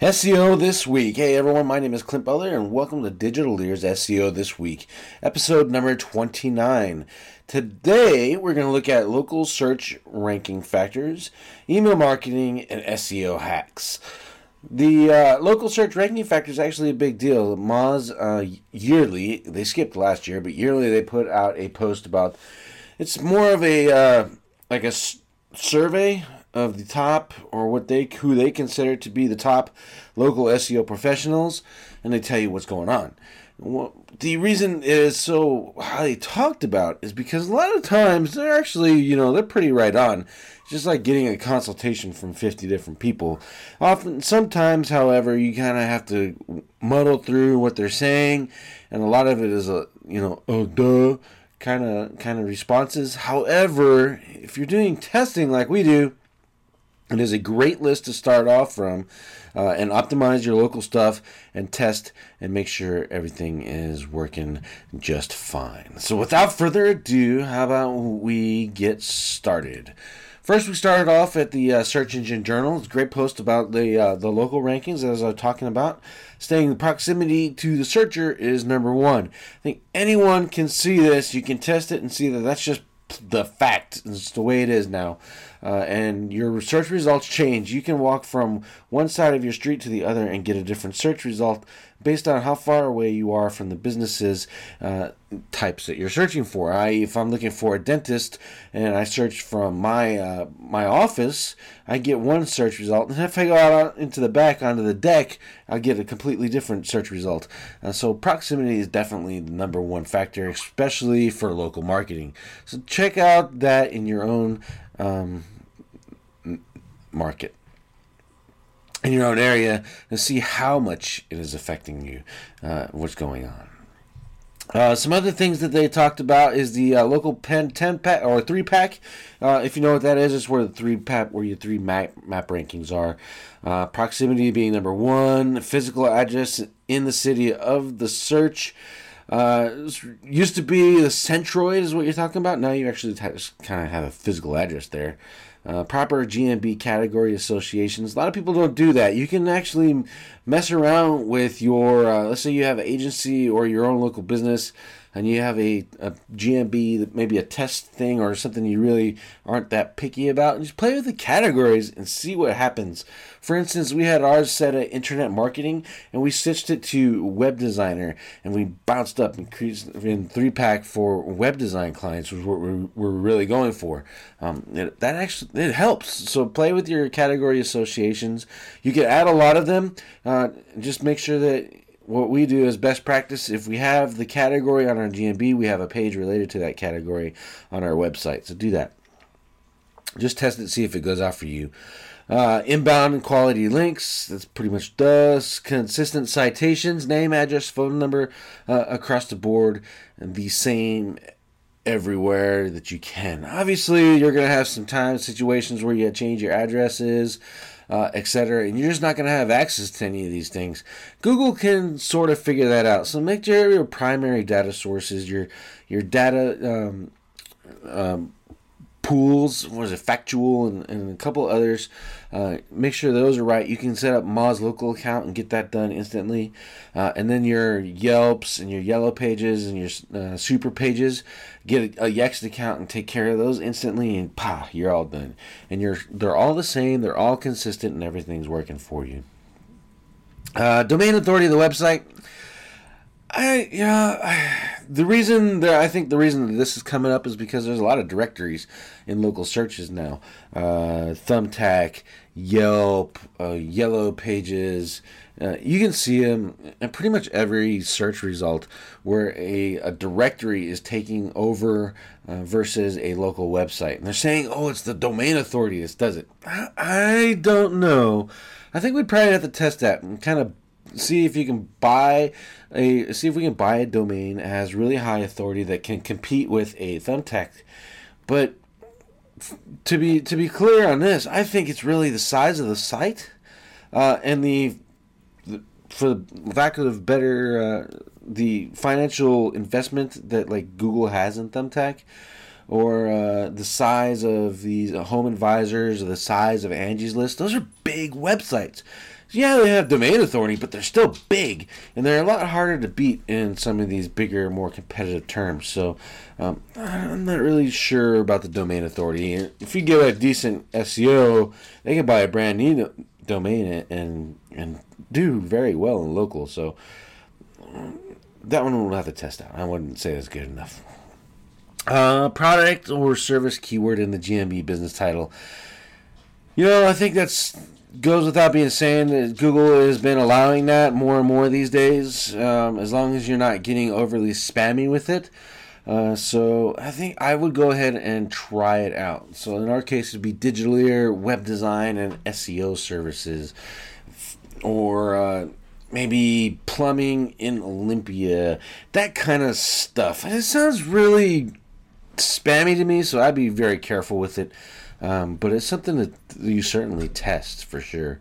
SEO this week. Hey everyone, my name is Clint Butler and welcome to Digitaleer's SEO this week, episode number 29. Today we're going to look at local search ranking factors, email marketing, and SEO hacks. The uh, local search ranking factor is actually a big deal. Moz uh, yearly, they skipped last year, but yearly they put out a post about it's more of a uh, like a s- survey of the top or what they who they consider to be the top local SEO professionals, and they tell you what's going on. Well, the reason it is so highly talked about is because a lot of times they're actually, you know, they're pretty right on. It's just like getting a consultation from 50 different people. Often, sometimes, however, you kind of have to muddle through what they're saying, and a lot of it is a, you know, oh duh kind of kind of responses. However, if you're doing testing like we do, it is a great list to start off from uh, and optimize your local stuff and test and make sure everything is working just fine. So, without further ado, how about we get started? First, we started off at the uh, Search Engine Journal. It's a great post about the uh, the local rankings, as I was talking about. Staying proximity to the searcher is number one. I think anyone can see this. You can test it and see that that's just the fact. It's the way it is now. Uh, and your search results change. You can walk from one side of your street to the other and get a different search result based on how far away you are from the businesses uh, types that you're searching for. I, if I'm looking for a dentist and I search from my uh, my office, I get one search result, and if I go out into the back onto the deck, I'll get a completely different search result. Uh, so proximity is definitely the number one factor, especially for local marketing. So check out that in your own um, market in your own area and see how much it is affecting you, uh, what's going on. Uh, some other things that they talked about is the uh, local pen 10 pack or 3 pack. Uh, if you know what that is, it's where the 3 pack, where your 3 map, map rankings are. Uh, proximity being number one, physical address in the city of the search. Uh, used to be the centroid is what you're talking about. Now you actually kind of have a physical address there. Uh, proper GMB category associations. A lot of people don't do that. You can actually mess around with your, uh, let's say you have an agency or your own local business and you have a, a GMB, maybe a test thing or something you really aren't that picky about, and just play with the categories and see what happens. For instance, we had ours set at internet marketing, and we switched it to web designer, and we bounced up increased in three pack for web design clients, was what we're, we're really going for. Um, it, that actually it helps. So play with your category associations. You can add a lot of them. Uh, just make sure that what we do is best practice. If we have the category on our GMB, we have a page related to that category on our website. So do that. Just test it, see if it goes out for you. Uh, inbound and quality links, that's pretty much does. Consistent citations, name, address, phone number uh, across the board, the same everywhere that you can. Obviously, you're going to have some time situations where you change your addresses uh, etc. And you're just not going to have access to any of these things. Google can sort of figure that out. So make sure your primary data sources, your your data um, um, pools, was it, Factual, and, and a couple others. Uh, make sure those are right. You can set up Moz local account and get that done instantly. Uh, and then your Yelps and your Yellow Pages and your uh, Super Pages, get a, a Yext account and take care of those instantly, and pa, you're all done. And you're they're all the same, they're all consistent, and everything's working for you. Uh, domain authority of the website. I yeah, I, the reason that I think the reason that this is coming up is because there's a lot of directories in local searches now. Uh, Thumbtack, Yelp, uh, Yellow Pages. Uh, you can see them in pretty much every search result where a, a directory is taking over uh, versus a local website. And they're saying, oh, it's the domain authority that does it. I, I don't know. I think we'd probably have to test that and kind of see if you can buy a see if we can buy a domain that has really high authority that can compete with a thumbtack but to be to be clear on this i think it's really the size of the site uh, and the, the for lack of better uh, the financial investment that like google has in thumbtack or uh, the size of these home advisors or the size of Angie's List. Those are big websites. Yeah, they have domain authority, but they're still big, and they're a lot harder to beat in some of these bigger, more competitive terms. So, um, I'm not really sure about the domain authority. If you get a decent SEO, they can buy a brand new domain and and do very well in local. So, that one we'll have to test out. I wouldn't say it's good enough. Uh, product or service keyword in the GMB business title. You know, I think that's goes without being saying that Google has been allowing that more and more these days, um, as long as you're not getting overly spammy with it. Uh, so I think I would go ahead and try it out. So in our case, it'd be Digitaleer, web design, and SEO services, or uh, maybe plumbing in Olympia, that kind of stuff. It sounds really spammy to me, so I'd be very careful with it. Um, but it's something that you certainly test for sure.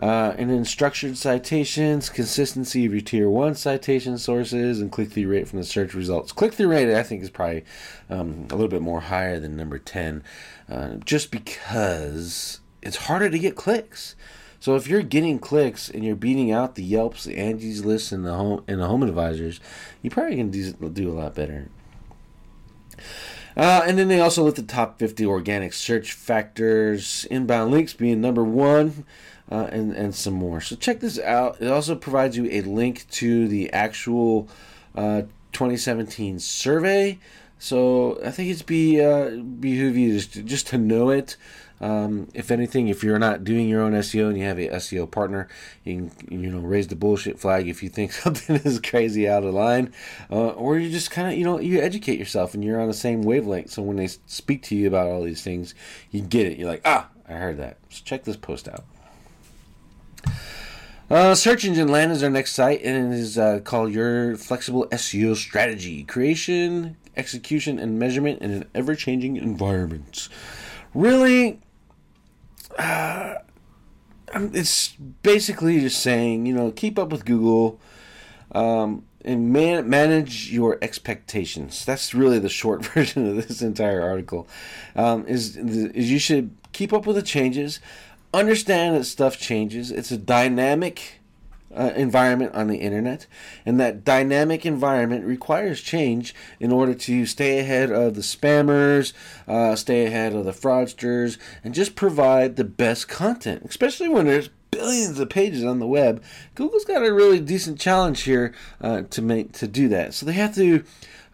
Uh, and then structured citations, consistency of your tier one citation sources, and click through rate from the search results. Click through rate, I think, is probably um, a little bit more higher than number 10, uh, just because it's harder to get clicks. So if you're getting clicks and you're beating out the Yelps, the Angie's List, and the home and the Home Advisors, you probably can do, do a lot better. Uh, and then they also looked the top 50 organic search factors, inbound links being number one, uh, and, and some more. So check this out. It also provides you a link to the actual uh, 2017 survey. So I think it's be uh, behoove you just, just to know it. Um, if anything, if you're not doing your own SEO and you have a SEO partner, you can you know raise the bullshit flag if you think something is crazy out of line, uh, or you just kind of you know you educate yourself and you're on the same wavelength. So when they speak to you about all these things, you get it. You're like, ah, I heard that. So check this post out. Uh, search engine land is our next site, and it is uh, called Your Flexible SEO Strategy: Creation, Execution, and Measurement in an Ever-Changing Environment. Really, uh, it's basically just saying, you know, keep up with Google um, and man- manage your expectations. That's really the short version of this entire article. Um, is is you should keep up with the changes, understand that stuff changes. It's a dynamic uh, environment on the internet, and that dynamic environment requires change in order to stay ahead of the spammers, uh, stay ahead of the fraudsters, and just provide the best content, especially when there's billions of pages on the web. Google's got a really decent challenge here uh, to make to do that. So they have to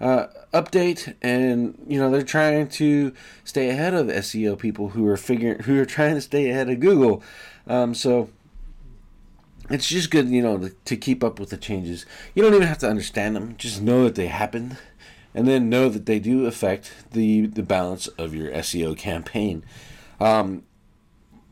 uh, update, and you know they're trying to stay ahead of SEO people who are figuring who are trying to stay ahead of Google. Um, so it's just good, you know, to keep up with the changes. You don't even have to understand them; just know that they happen, and then know that they do affect the the balance of your SEO campaign. Um,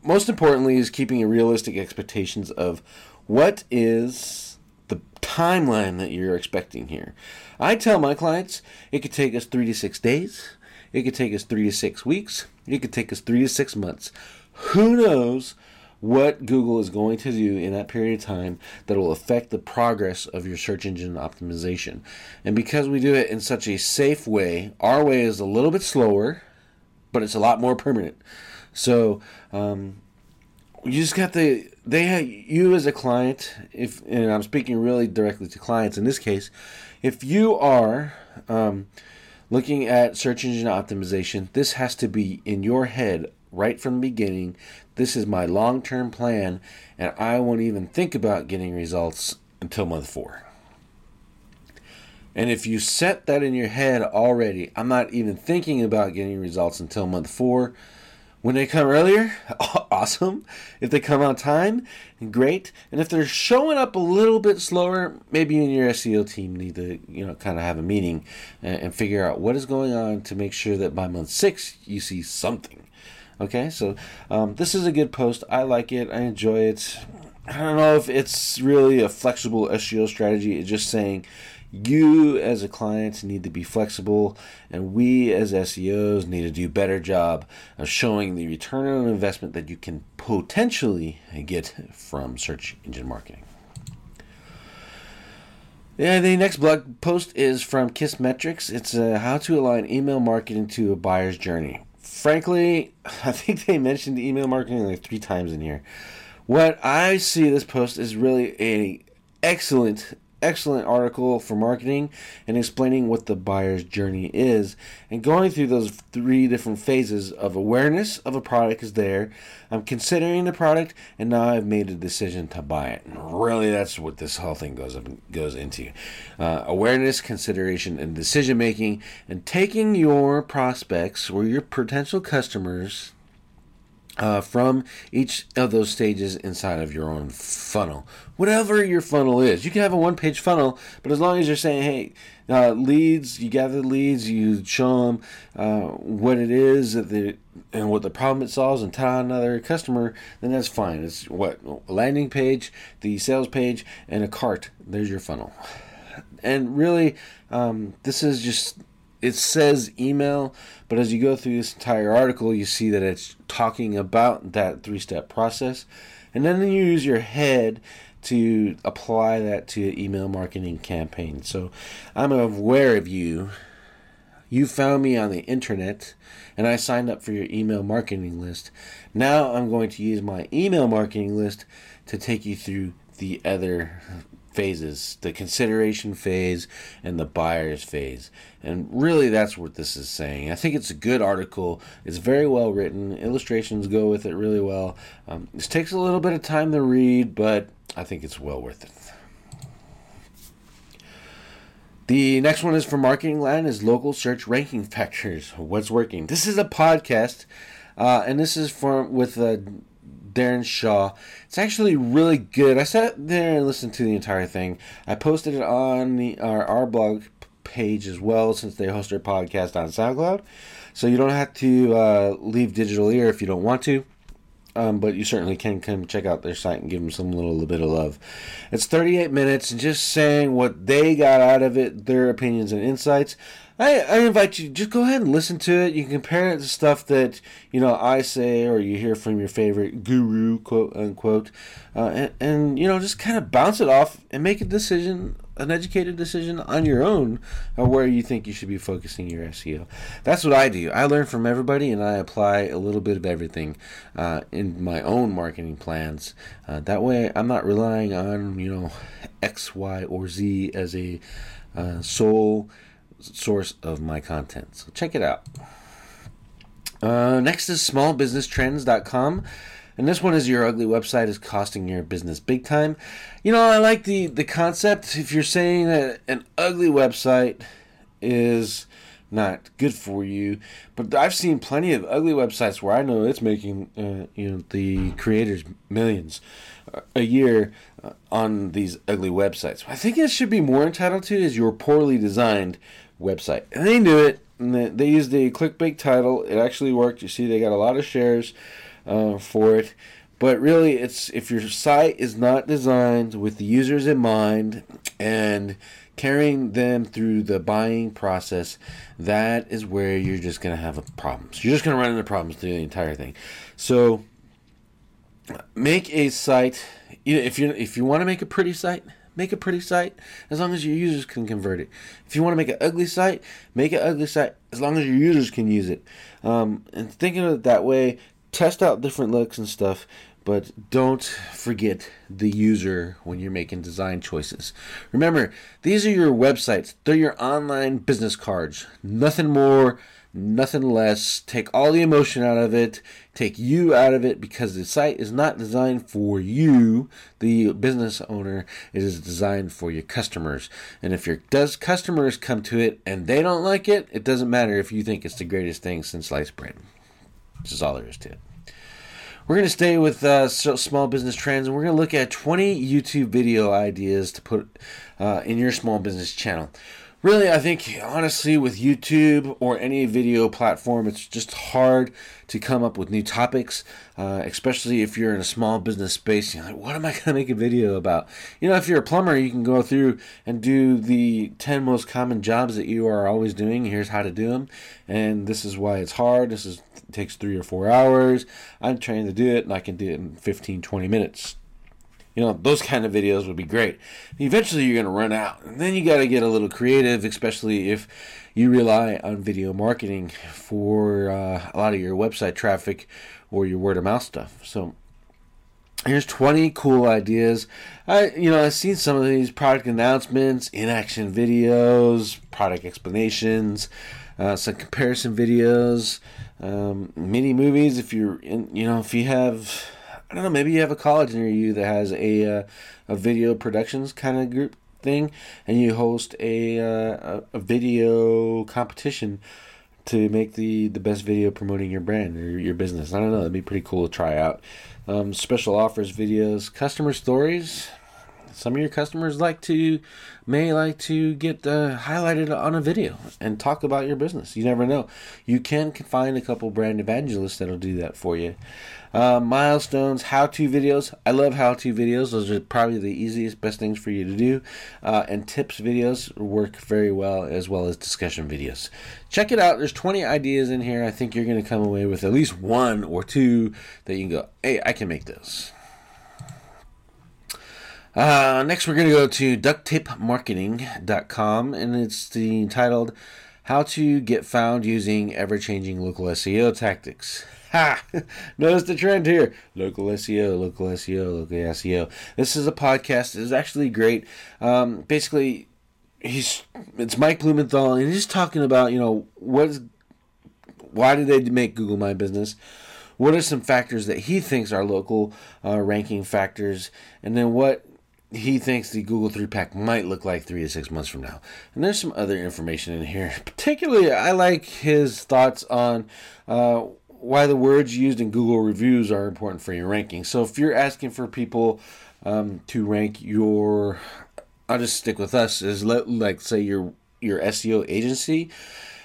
most importantly, is keeping realistic expectations of what is the timeline that you're expecting here. I tell my clients it could take us three to six days. It could take us three to six weeks. It could take us three to six months. Who knows what Google is going to do in that period of time that will affect the progress of your search engine optimization. And because we do it in such a safe way, our way is a little bit slower, but it's a lot more permanent. So, um, you just got the they have you as a client if and i'm speaking really directly to clients in this case if you are um, looking at search engine optimization this has to be in your head right from the beginning this is my long term plan, and I won't even think about getting results until month four. And if you set that in your head already, I'm not even thinking about getting results until month four. When they come earlier, awesome. If they come on time, great. And if they're showing up a little bit slower, maybe you and your SEO team need to, you know, kind of have a meeting and, and figure out what is going on to make sure that by month six you see something. Okay, so um, this is a good post. I like it. I enjoy it. I don't know if it's really a flexible SEO strategy. It's just saying you as a client need to be flexible, and we as SEOs need to do a better job of showing the return on investment that you can potentially get from search engine marketing. Yeah, the next blog post is from Kissmetrics. It's uh, how to align email marketing to a buyer's journey. Frankly, I think they mentioned email marketing like three times in here. What I see this post is really a excellent excellent article for marketing and explaining what the buyer's journey is and going through those three different phases of awareness of a product is there. I'm considering the product and now I've made a decision to buy it. And really, that's what this whole thing goes up goes into: uh, awareness, consideration, and decision making, and taking your prospects or your potential customers uh, from each of those stages inside of your own funnel. Whatever your funnel is, you can have a one page funnel, but as long as you're saying, hey, uh, leads, you gather the leads, you show them uh, what it is that the, and what the problem it solves, and tell another customer, then that's fine. It's what a landing page, the sales page, and a cart. There's your funnel. And really, um, this is just it says email, but as you go through this entire article, you see that it's talking about that three step process. And then you use your head to apply that to an email marketing campaign. So I'm aware of you. You found me on the internet and I signed up for your email marketing list. Now I'm going to use my email marketing list to take you through the other phases the consideration phase and the buyer's phase. And really, that's what this is saying. I think it's a good article. It's very well written. Illustrations go with it really well. Um, this takes a little bit of time to read, but I think it's well worth it. The next one is for Marketing Land is local search ranking factors. What's working? This is a podcast, uh, and this is from with uh, Darren Shaw. It's actually really good. I sat there and listened to the entire thing. I posted it on the our, our blog page as well since they host their podcast on SoundCloud. So you don't have to uh, leave Digitaleer if you don't want to. Um, but you certainly can come check out their site and give them some little bit of love. It's 38 minutes just saying what they got out of it, their opinions and insights. I, I invite you just go ahead and listen to it. You can compare it to stuff that you know I say or you hear from your favorite guru, quote unquote, uh, and, and you know just kind of bounce it off and make a decision, an educated decision on your own, of where you think you should be focusing your SEO. That's what I do. I learn from everybody and I apply a little bit of everything uh, in my own marketing plans. Uh, that way, I'm not relying on you know X, Y, or Z as a uh, sole source of my content. So check it out. Uh, next is smallbusinesstrends.com. And this one is your ugly website is costing your business big time. You know, I like the, the concept. If you're saying that an ugly website is not good for you, but I've seen plenty of ugly websites where I know it's making uh, you know the creators millions a year uh, on these ugly websites. I think it should be more entitled to is your poorly designed website. And they knew it. They used the clickbait title. It actually worked. You see, they got a lot of shares uh, for it. But really, it's if your site is not designed with the users in mind and carrying them through the buying process, that is where you're just going to have problems. You're just going to run into problems through the entire thing. So, make a site. If you if you want to make a pretty site, Make a pretty site as long as your users can convert it. If you want to make an ugly site, make an ugly site as long as your users can use it. Um, and thinking of it that way, test out different looks and stuff, but don't forget the user when you're making design choices. Remember, these are your websites, they're your online business cards. Nothing more nothing less. Take all the emotion out of it, take you out of it because the site is not designed for you, the business owner. It is designed for your customers. And if your does customers come to it and they don't like it, it doesn't matter if you think it's the greatest thing since sliced bread. This is all there is to it. We're going to stay with uh, small business trends and we're going to look at 20 YouTube video ideas to put uh, in your small business channel really, I think honestly, with YouTube or any video platform, it's just hard to come up with new topics, uh, especially if you're in a small business space. You're like, what am I going to make a video about? You know, if you're a plumber, you can go through and do the 10 most common jobs that you are always doing. Here's how to do them. And this is why it's hard. This is takes three or four hours. I'm trained to do it, and I can do it in 15, 20 minutes You know, those kind of videos would be great. Eventually, you're going to run out. And then you got to get a little creative, especially if you rely on video marketing for uh, a lot of your website traffic or your word of mouth stuff. So, here's 20 cool ideas. I, you know, I've seen some of these product announcements, in action videos, product explanations, uh, some comparison videos, um, mini movies. If you're in, you know, if you have I don't know, maybe you have a college near you that has a uh, a video productions kind of group thing, and you host a uh, a video competition to make the the best video promoting your brand or your business. I don't know, that'd be pretty cool to try out. Um, special offers videos, customer stories some of your customers like to may like to get uh, highlighted on a video and talk about your business. You never know. You can find a couple brand evangelists that'll do that for you. Uh, milestones, how-to videos. I love how-to videos. Those are probably the easiest, best things for you to do. Uh, and tips videos work very well, as well as discussion videos. Check it out. There's 20 ideas in here. I think you're going to come away with at least one or two that you can go, hey, I can make those. Uh, next, we're going to go to ducttapemarketing.com, and it's the titled "How to Get Found Using Ever-Changing Local SEO Tactics." Ha! Notice the trend here: local SEO, local SEO, local SEO. This is a podcast. It's actually great. Um, basically, he's it's Mike Blumenthal, and he's talking about you know what is why did they make Google My Business what are some factors that he thinks are local uh, ranking factors and then what he thinks the Google 3 pack might look like three to six months from now. And there's some other information in here. Particularly, I like his thoughts on uh, why the words used in Google reviews are important for your ranking. So if you're asking for people um, to rank your, I'll just stick with us, is let, like say your your SEO agency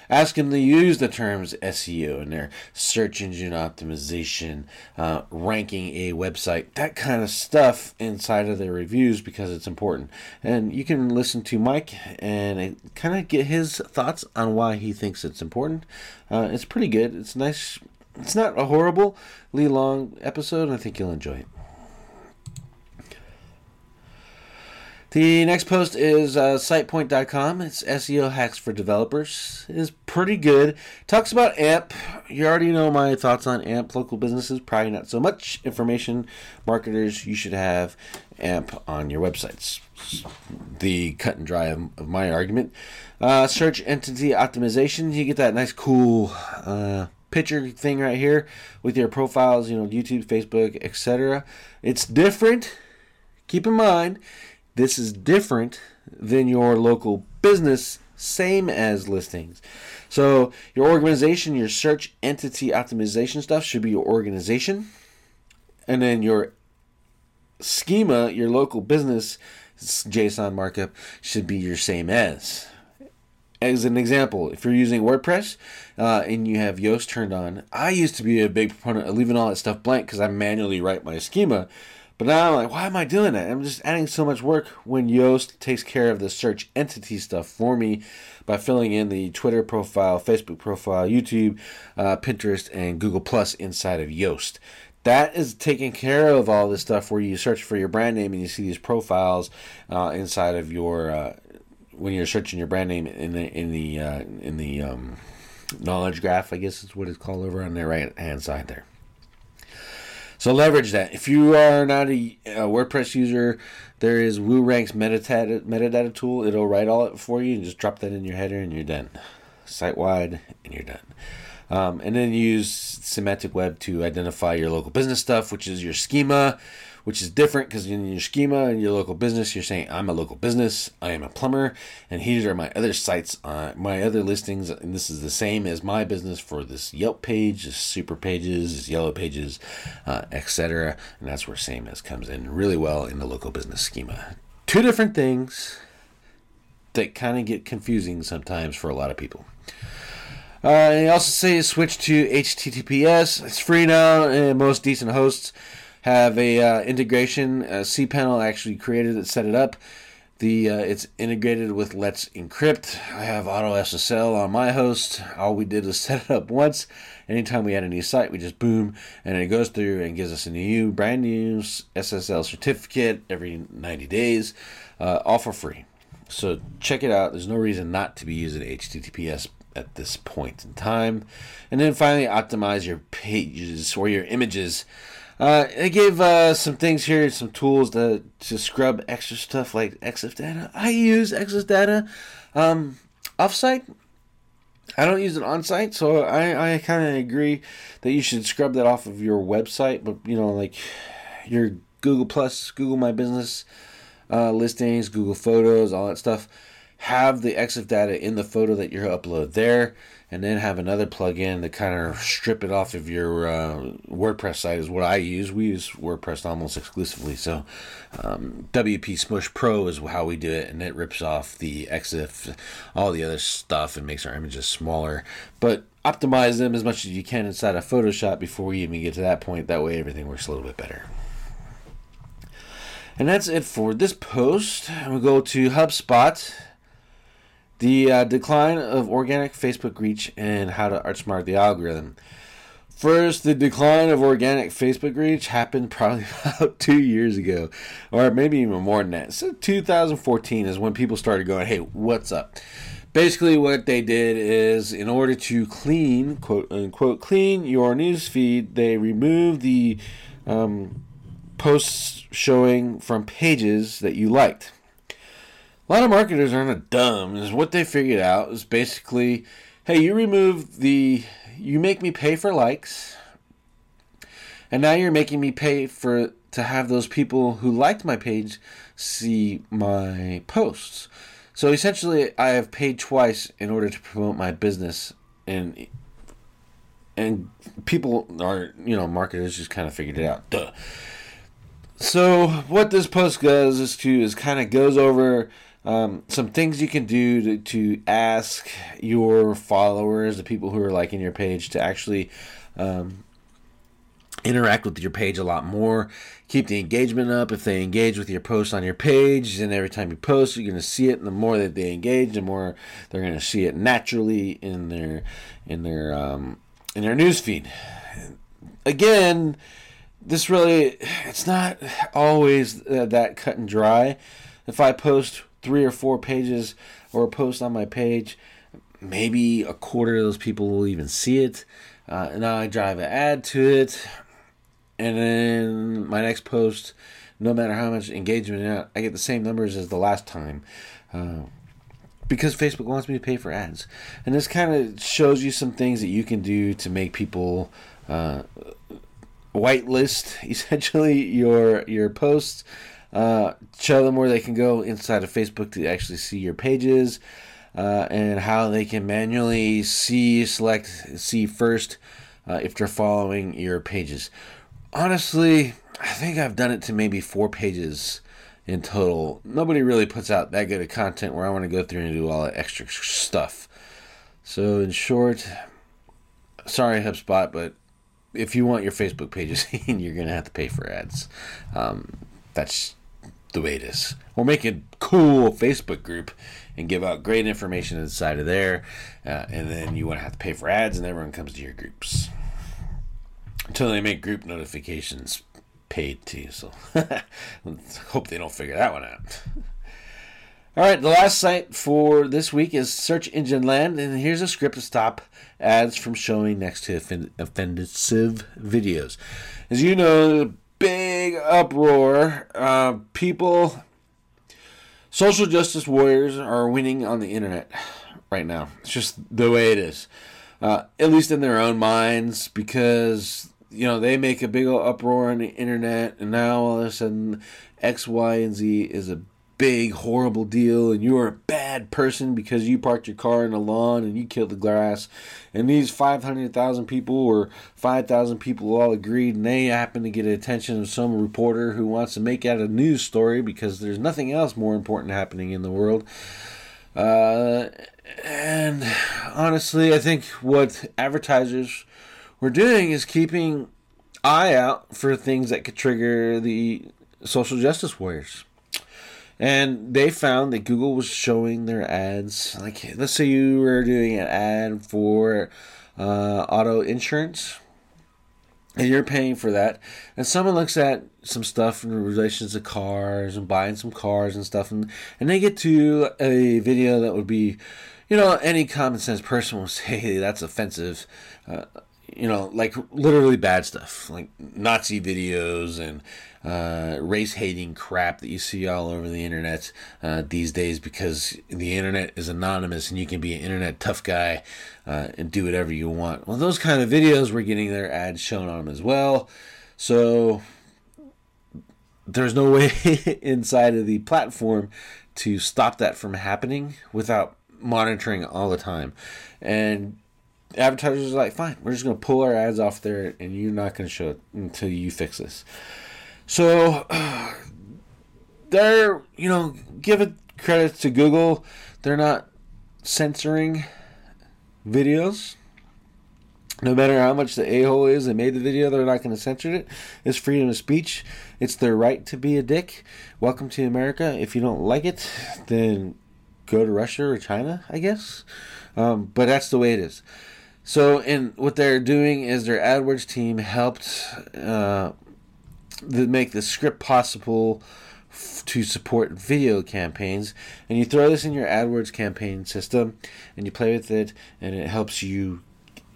Ask them to use the terms SEO in their search engine optimization, uh, ranking a website, that kind of stuff inside of their reviews because it's important. And you can listen to Mike and kind of get his thoughts on why he thinks it's important. Uh, it's pretty good. It's nice. It's not a horribly long episode. I think you'll enjoy it. The next post is uh, sitepoint.com. It's SEO hacks for developers. Is pretty good. Talks about AMP. You already know my thoughts on AMP. Local businesses, probably not so much. Information marketers, you should have AMP on your websites. The cut and dry of, of my argument. Uh, search entity optimization. You get that nice, cool uh, picture thing right here with your profiles, you know, YouTube, Facebook, etc. It's different. Keep in mind this is different than your local business, same as listings. So, your organization, your search entity optimization stuff should be your organization. And then your schema, your local business JSON markup should be your same as. As an example, if you're using WordPress uh, and you have Yoast turned on, I used to be a big proponent of leaving all that stuff blank because I manually write my schema but now I'm like, why am I doing that? I'm just adding so much work when Yoast takes care of the search entity stuff for me by filling in the Twitter profile, Facebook profile, YouTube, uh, Pinterest, and Google Plus inside of Yoast. That is taking care of all this stuff where you search for your brand name and you see these profiles uh, inside of your uh, when you're searching your brand name in the in the uh, in the um, knowledge graph. I guess is what it's called over on the right hand side there. So leverage that. If you are not a, a WordPress user, there is WooRank's metadata, metadata tool. It'll write all it for you and just drop that in your header and you're done. Site wide and you're done. Um, and then use Semantic Web to identify your local business stuff, which is your schema which is different because in your schema and your local business, you're saying, I'm a local business, I am a plumber, and these are my other sites, uh, my other listings, and this is the same as my business for this Yelp page, this Super Pages, this Yellow Pages, uh, etc. And that's where same as comes in really well in the local business schema. Two different things that kind of get confusing sometimes for a lot of people. Uh, and he also say switch to HTTPS. It's free now, and most decent hosts have a uh, integration. Uh, cPanel actually created it, set it up. The uh, it's integrated with Let's Encrypt. I have Auto SSL on my host. All we did was set it up once. Anytime we add a new site, we just boom, and it goes through and gives us a new, brand new SSL certificate every 90 days, uh, all for free. So check it out. There's no reason not to be using HTTPS at this point in time. And then finally, optimize your pages or your images. Uh, I gave uh, some things here, some tools to, to scrub extra stuff like EXIF data. I use EXIF data um, offsite. I don't use it on site, so I, I kind of agree that you should scrub that off of your website. But you know, like your Google Plus, Google My Business uh, listings, Google Photos, all that stuff have the EXIF data in the photo that you upload there, and then have another plugin to kind of strip it off of your uh, WordPress site is what I use. We use WordPress almost exclusively. So um, WP Smush Pro is how we do it, and it rips off the EXIF, all the other stuff, and makes our images smaller. But optimize them as much as you can inside of Photoshop before we even get to that point. That way everything works a little bit better. And that's it for this post. We'll go to HubSpot the uh, decline of organic Facebook reach and how to outsmart the algorithm. First, the decline of organic Facebook reach happened probably about two years ago, or maybe even more than that. So, 2014 is when people started going, hey, what's up? Basically, what they did is, in order to clean, quote unquote, clean your news feed, they removed the um, posts showing from pages that you liked a lot of marketers aren't dumb. Is what they figured out is basically, hey, you remove the, you make me pay for likes, and now you're making me pay for to have those people who liked my page see my posts. So essentially, I have paid twice in order to promote my business, and and people are you know marketers just kind of figured it out. Duh. So what this post does is to is kind of goes over um, some things you can do to, to ask your followers, the people who are liking your page, to actually um, interact with your page a lot more. Keep the engagement up. If they engage with your post on your page, then every time you post, you're going to see it. And the more that they engage, the more they're going to see it naturally in their in their um, in their news feed. Again, this really it's not always uh, that cut and dry. If I post three or four pages or a post on my page, maybe a quarter of those people will even see it. Uh, and I drive an ad to it, and then my next post, no matter how much engagement I get the same numbers as the last time. Uh, because Facebook wants me to pay for ads. And this kind of shows you some things that you can do to make people uh, whitelist essentially your your posts uh, show them where they can go inside of Facebook to actually see your pages uh, and how they can manually see, select, see first uh, if they're following your pages. Honestly, I think I've done it to maybe four pages in total. Nobody really puts out that good of content where I want to go through and do all that extra stuff. So, in short, sorry, HubSpot, but if you want your Facebook pages you're going to have to pay for ads. Um, that's the way it is. We'll make a cool Facebook group and give out great information inside of there, uh, and then you won't have to pay for ads, and everyone comes to your groups until they make group notifications paid to you. So hope they don't figure that one out. All right, the last site for this week is Search Engine Land, and here's a script to stop ads from showing next to offensive videos. As you know, big uproar. Uh, people, social justice warriors are winning on the internet right now. It's just the way it is. Uh, at least in their own minds, because you know they make a big uproar on the internet, and now all of a sudden X, Y, and Z is a big horrible deal and you're a bad person because you parked your car in the lawn and you killed the grass. And these 500,000 people or 5,000 people all agreed and they happen to get attention of some reporter who wants to make out a news story because there's nothing else more important happening in the world. Uh, and honestly I think what advertisers were doing is keeping eye out for things that could trigger the social justice warriors And they found that Google was showing their ads. Like, let's say you were doing an ad for uh, auto insurance, and you're paying for that. And someone looks at some stuff in relation to cars and buying some cars and stuff, and, and they get to a video that would be, you know, any common sense person will say, hey, that's offensive. Uh, you know, like literally bad stuff, like Nazi videos and uh, race hating crap that you see all over the internet uh, these days because the internet is anonymous and you can be an internet tough guy uh, and do whatever you want. Well, those kind of videos we're getting their ads shown on them as well. So there's no way inside of the platform to stop that from happening without monitoring all the time. And advertisers are like, fine, we're just going to pull our ads off there and you're not going to show it until you fix this. So they're, you know, give it credit to Google. They're not censoring videos. No matter how much the a hole is that made the video, they're not going to censor it. It's freedom of speech. It's their right to be a dick. Welcome to America. If you don't like it, then go to Russia or China, I guess. Um, but that's the way it is. So, and what they're doing is their AdWords team helped uh, make the script possible to support video campaigns. And you throw this in your AdWords campaign system, and you play with it, and it helps you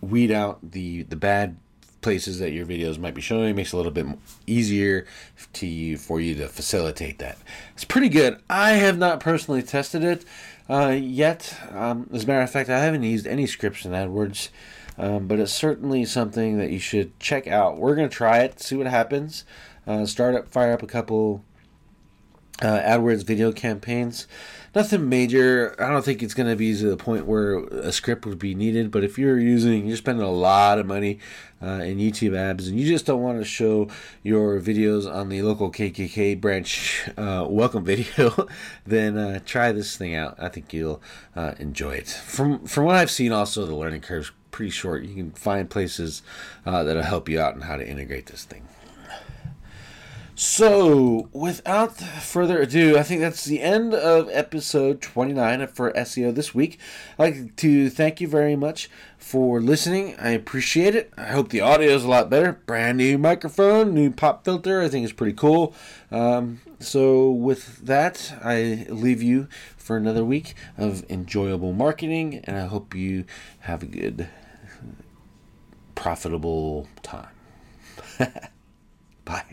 weed out the the bad places that your videos might be showing. It makes it a little bit easier to for you to facilitate that. It's pretty good. I have not personally tested it uh, yet. Um, as a matter of fact, I haven't used any scripts in AdWords. Um, but it's certainly something that you should check out. We're going to try it, see what happens uh, start up, fire up a couple uh, AdWords video campaigns. Nothing major. I don't think it's going to be to the point where a script would be needed. But if you're using, you're spending a lot of money uh, in YouTube ads, and you just don't want to show your videos on the local KKK branch uh, welcome video, then uh, try this thing out. I think you'll uh, enjoy it. From from what I've seen, also the learning curve's pretty short. You can find places uh, that'll help you out on how to integrate this thing. So, without further ado, I think that's the end of episode 29 for SEO this week. I'd like to thank you very much for listening. I appreciate it. I hope the audio is a lot better. Brand new microphone, new pop filter. I think it's pretty cool. Um, so, with that, I leave you for another week of enjoyable marketing, and I hope you have a good, profitable time. Bye.